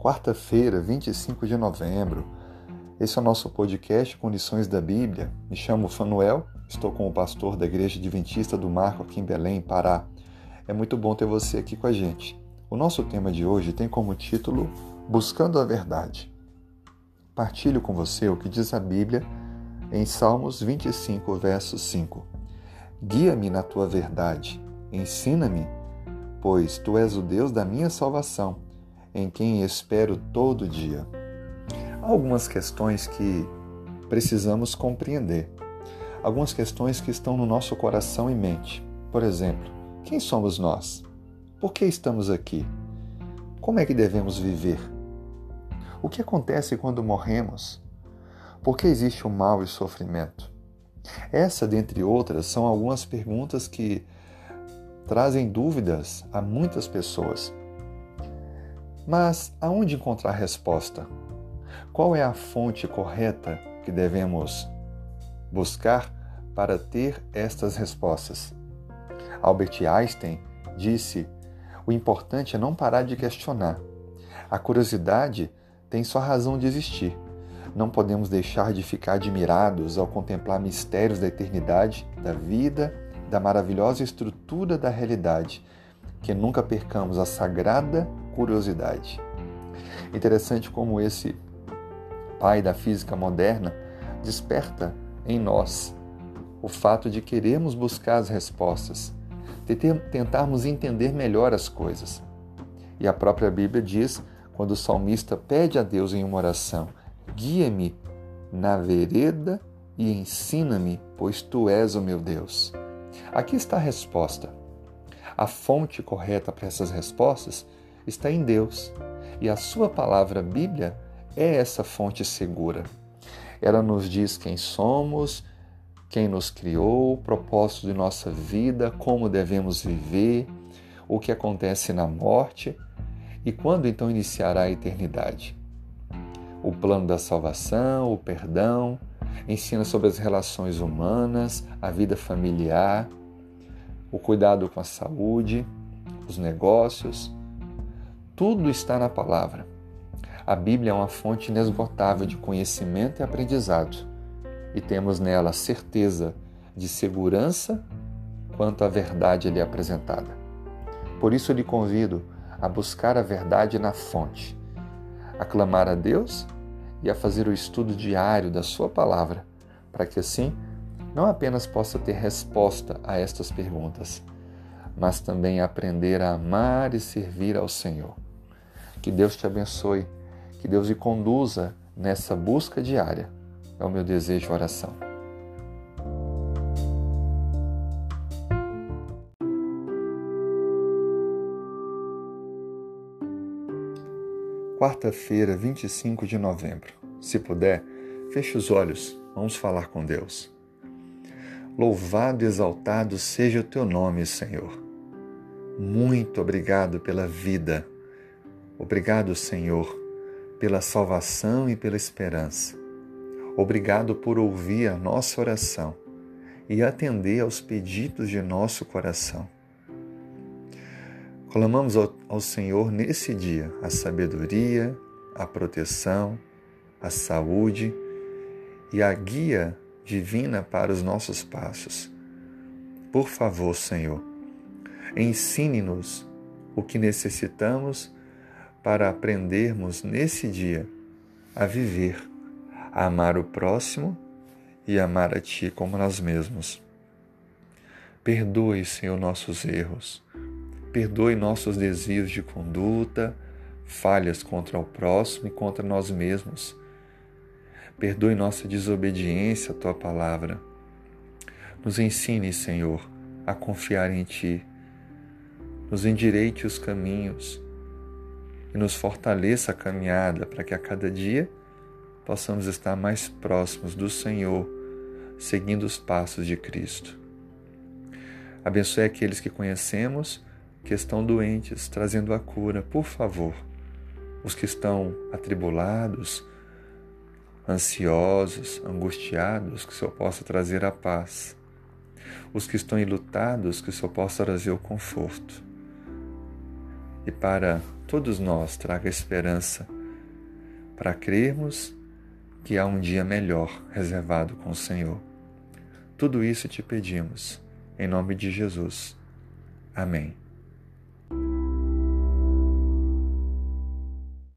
quarta-feira, 25 de novembro. Esse é o nosso podcast Condições da Bíblia. Me chamo Fanuel, estou com o pastor da Igreja Adventista do Marco aqui em Belém, Pará. É muito bom ter você aqui com a gente. O nosso tema de hoje tem como título Buscando a Verdade. Partilho com você o que diz a Bíblia em Salmos 25, verso 5. Guia-me na tua verdade, ensina-me, pois tu és o Deus da minha salvação, em quem espero todo dia. Há algumas questões que precisamos compreender, algumas questões que estão no nosso coração e mente. Por exemplo, quem somos nós? Por que estamos aqui? Como é que devemos viver? O que acontece quando morremos? Por que existe o mal e o sofrimento? Essa, dentre outras, são algumas perguntas que trazem dúvidas a muitas pessoas. Mas aonde encontrar resposta? Qual é a fonte correta que devemos buscar para ter estas respostas? Albert Einstein disse: o importante é não parar de questionar. A curiosidade tem sua razão de existir. Não podemos deixar de ficar admirados ao contemplar mistérios da eternidade, da vida, da maravilhosa estrutura da realidade, que nunca percamos a sagrada curiosidade. Interessante como esse pai da física moderna desperta em nós o fato de queremos buscar as respostas, tentarmos entender melhor as coisas. E a própria Bíblia diz, quando o salmista pede a Deus em uma oração: Guia-me na vereda e ensina-me, pois tu és o meu Deus. Aqui está a resposta. A fonte correta para essas respostas está em Deus, e a sua palavra Bíblia é essa fonte segura. Ela nos diz quem somos, quem nos criou, o propósito de nossa vida, como devemos viver, o que acontece na morte e quando então iniciará a eternidade o plano da salvação, o perdão, ensina sobre as relações humanas, a vida familiar, o cuidado com a saúde, os negócios. Tudo está na palavra. A Bíblia é uma fonte inesgotável de conhecimento e aprendizado, e temos nela certeza de segurança quanto à verdade ali apresentada. Por isso, lhe convido a buscar a verdade na fonte a clamar a Deus e a fazer o estudo diário da Sua palavra, para que assim não apenas possa ter resposta a estas perguntas, mas também aprender a amar e servir ao Senhor. Que Deus te abençoe, que Deus lhe conduza nessa busca diária. É o meu desejo e oração. quarta-feira, 25 de novembro. Se puder, feche os olhos, vamos falar com Deus. Louvado e exaltado seja o teu nome, Senhor. Muito obrigado pela vida. Obrigado, Senhor, pela salvação e pela esperança. Obrigado por ouvir a nossa oração e atender aos pedidos de nosso coração. Clamamos ao, ao Senhor nesse dia a sabedoria, a proteção, a saúde e a guia divina para os nossos passos. Por favor, Senhor, ensine-nos o que necessitamos para aprendermos nesse dia a viver, a amar o próximo e amar a Ti como nós mesmos. Perdoe, Senhor, nossos erros Perdoe nossos desvios de conduta, falhas contra o próximo e contra nós mesmos. Perdoe nossa desobediência à tua palavra. Nos ensine, Senhor, a confiar em ti. Nos endireite os caminhos e nos fortaleça a caminhada para que a cada dia possamos estar mais próximos do Senhor, seguindo os passos de Cristo. Abençoe aqueles que conhecemos que estão doentes, trazendo a cura, por favor. Os que estão atribulados, ansiosos, angustiados, que o Senhor possa trazer a paz. Os que estão enlutados, que o Senhor possa trazer o conforto. E para todos nós traga esperança para crermos que há um dia melhor reservado com o Senhor. Tudo isso te pedimos, em nome de Jesus. Amém.